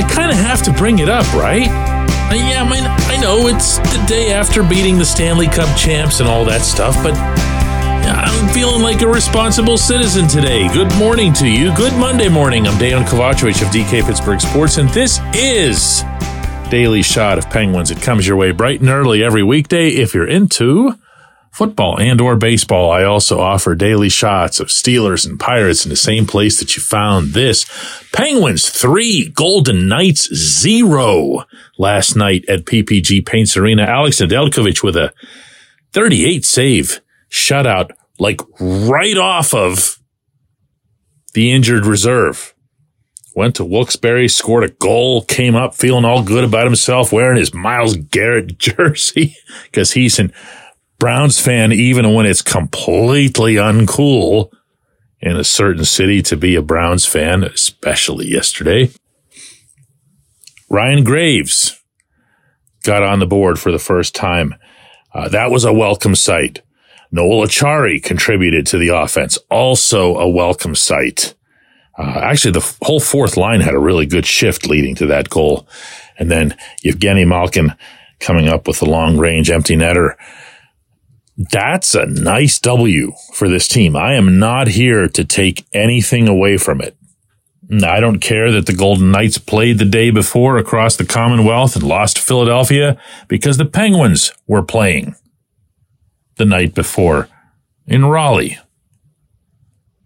I kind of have to bring it up, right? Uh, yeah, I, mean, I know it's the day after beating the Stanley Cup champs and all that stuff, but I'm feeling like a responsible citizen today. Good morning to you. Good Monday morning. I'm Dejan Kovacevic of DK Pittsburgh Sports, and this is Daily Shot of Penguins. It comes your way bright and early every weekday if you're into football and or baseball. I also offer daily shots of Steelers and Pirates in the same place that you found this. Penguins three, Golden Knights zero last night at PPG Paints Arena. Alex Nedeljkovic with a 38 save shutout, like right off of the injured reserve. Went to Wilkes-Barre, scored a goal, came up feeling all good about himself, wearing his Myles Garrett jersey because he's an Browns fan, even when it's completely uncool in a certain city to be a Browns fan, especially yesterday. Ryan Graves got on the board for the first time. Uh, that was a welcome sight. Noel Acciari contributed to the offense, also a welcome sight. Uh, actually, the whole fourth line had a really good shift leading to that goal. And then Evgeny Malkin coming up with a long range empty netter that's a nice W for this team. I am not here to take anything away from it. I don't care that the Golden Knights played the day before across the Commonwealth and lost to Philadelphia because the Penguins were playing the night before in Raleigh.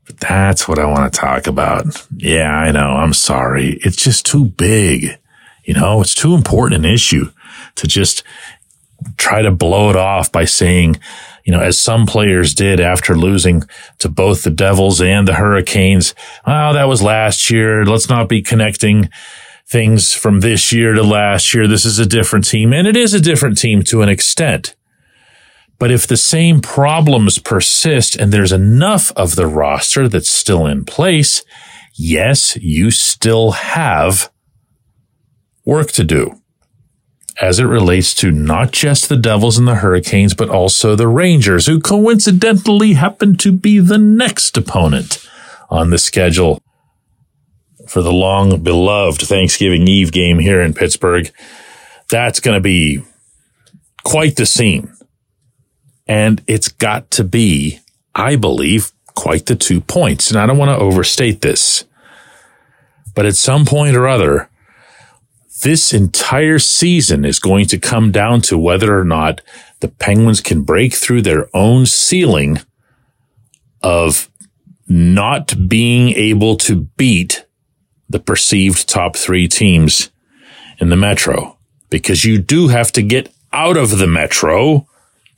But that's what I want to talk about. Yeah, I know. I'm sorry. It's just too big. You know, it's too important an issue to just try to blow it off by saying, you know, as some players did after losing to both the Devils and the Hurricanes. Oh, that was last year. Let's not be connecting things from this year to last year. This is a different team and it is a different team to an extent. But if the same problems persist and there's enough of the roster that's still in place, yes, you still have work to do as it relates to not just the Devils and the Hurricanes, but also the Rangers, who coincidentally happen to be the next opponent on the schedule for the long beloved Thanksgiving Eve game here in Pittsburgh. That's going to be quite the scene. And it's got to be, I believe, quite the two points. And I don't want to overstate this, but at some point or other, this entire season is going to come down to whether or not the Penguins can break through their own ceiling of not being able to beat the perceived top three teams in the Metro. Because you do have to get out of the Metro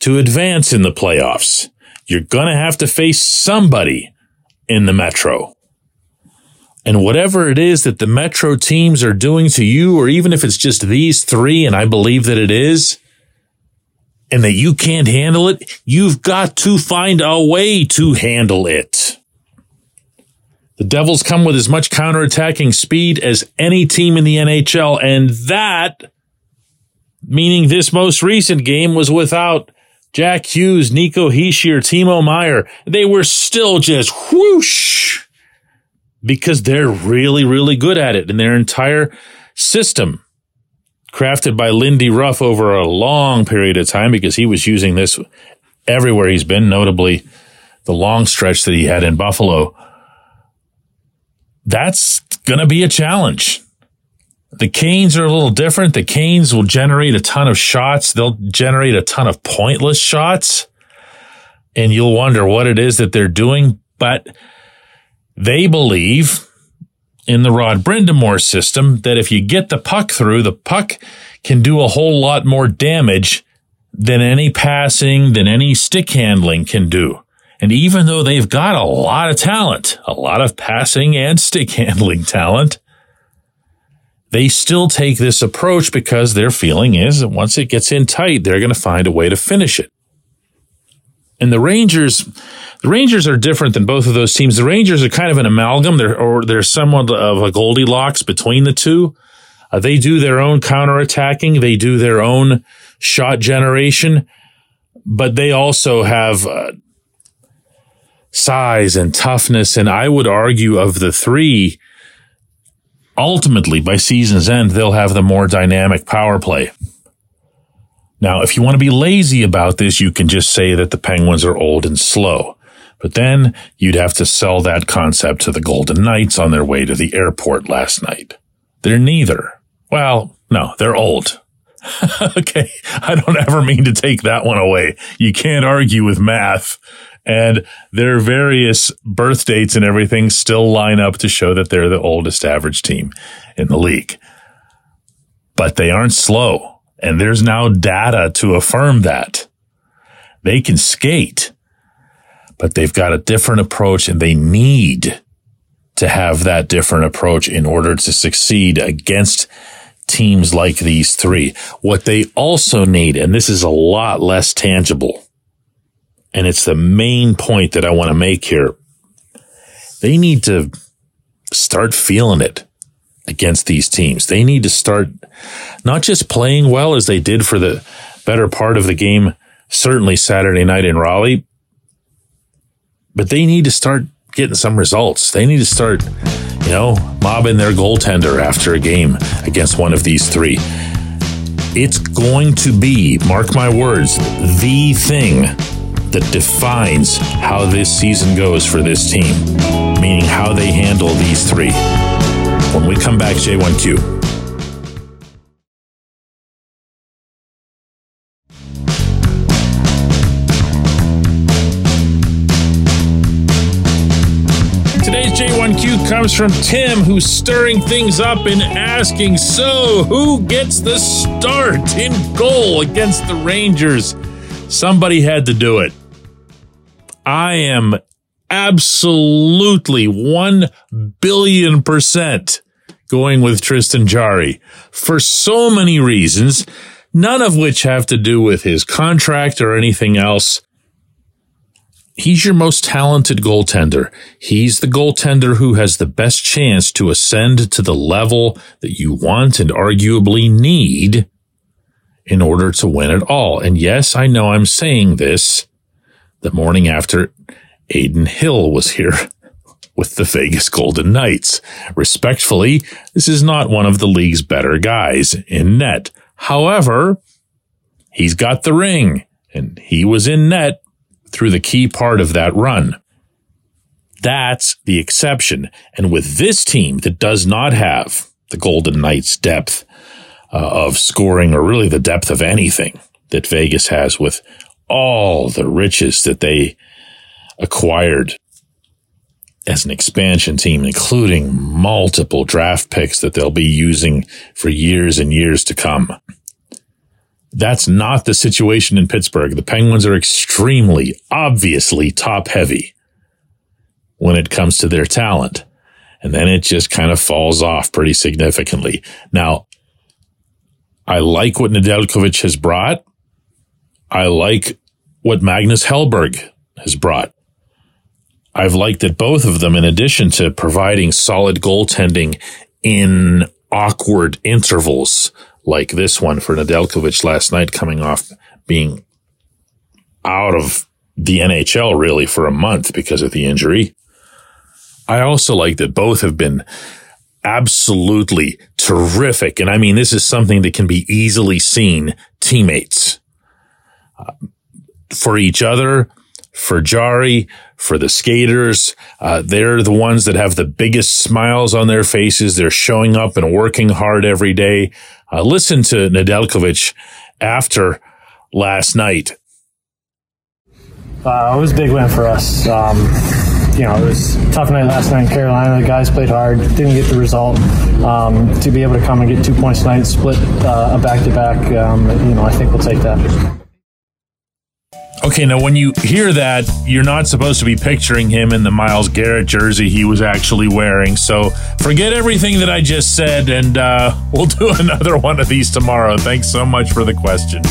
to advance in the playoffs. You're going to have to face somebody in the Metro. And whatever it is that the Metro teams are doing to you, or even if it's just these three, and I believe that it is, and that you can't handle it, you've got to find a way to handle it. The Devils come with as much counterattacking speed as any team in the NHL, and that, meaning this most recent game, was without Jack Hughes, Nico Hischier, Timo Meier. They were still just whoosh because they're really, really good at it and their entire system crafted by Lindy Ruff over a long period of time because he was using this everywhere he's been, notably the long stretch that he had in Buffalo. That's going to be a challenge. The Canes are a little different. The Canes will generate a ton of shots. They'll generate a ton of pointless shots. And you'll wonder what it is that they're doing. But they believe in the Rod Brind'Amour system that if you get the puck through, the puck can do a whole lot more damage than any passing, than any stick handling can do. And even though they've got a lot of talent, a lot of passing and stick handling talent, they still take this approach because their feeling is that once it gets in tight, they're going to find a way to finish it. And the Rangers, the Rangers are different than both of those teams. The Rangers are kind of an amalgam, they're, or they're somewhat of a Goldilocks between the two. Uh, they do their own counterattacking. They do their own shot generation, but they also have uh, size and toughness. And I would argue of the three, ultimately, by season's end, they'll have the more dynamic power play. Now, if you want to be lazy about this, you can just say that the Penguins are old and slow. But then you'd have to sell that concept to the Golden Knights on their way to the airport last night. They're neither. Well, no, they're old. okay. I don't ever mean to take that one away. You can't argue with math and their various birth dates and everything still line up to show that they're the oldest average team in the league. But they aren't slow. And there's now data to affirm that. They can skate but they've got a different approach and they need to have that different approach in order to succeed against teams like these three. What they also need, and this is a lot less tangible, and it's the main point that I want to make here. They need to start feeling it against these teams. They need to start not just playing well as they did for the better part of the game, certainly Saturday night in Raleigh, but they need to start getting some results. They need to start, you know, mobbing their goaltender after a game against one of these three. It's going to be, mark my words, the thing that defines how this season goes for this team, meaning how they handle these three. When we come back, J1Q. J1Q comes from Tim, who's stirring things up and asking, So, who gets the start in goal against the Rangers? Somebody had to do it. I am absolutely 1 billion percent going with Tristan Jarry for so many reasons, none of which have to do with his contract or anything else he's your most talented goaltender. He's the goaltender who has the best chance to ascend to the level that you want and arguably need in order to win it all. And yes, I know I'm saying this the morning after Adin Hill was here with the Vegas Golden Knights. Respectfully, this is not one of the league's better guys in net. However, he's got the ring and he was in net through the key part of that run. That's the exception. And with this team that does not have the Golden Knights depth uh, of scoring or really the depth of anything that Vegas has with all the riches that they acquired as an expansion team, including multiple draft picks that they'll be using for years and years to come. That's not the situation in Pittsburgh. The Penguins are extremely, obviously top heavy when it comes to their talent. And then it just kind of falls off pretty significantly. Now, I like what Nedeljkovic has brought. I like what Magnus Hellberg has brought. I've liked that both of them, in addition to providing solid goaltending in awkward intervals like this one for Nedeljkovic last night coming off being out of the NHL really for a month because of the injury. I also like that both have been absolutely terrific. And I mean, this is something that can be easily seen teammates uh, for each other, for Jarry, for the skaters. Uh, they're the ones that have the biggest smiles on their faces. They're showing up and working hard every day. Uh, listen to Nedeljkovic after last night. Uh, it was a big win for us. Um, you know, it was tough night last night in Carolina. The guys played hard, didn't get the result. Um, to be able to come and get two points tonight, split uh, a back to back, you know, I think we'll take that. Okay, now when you hear that, you're not supposed to be picturing him in the Myles Garrett jersey he was actually wearing. So forget everything that I just said, and uh, we'll do another one of these tomorrow. Thanks so much for the question.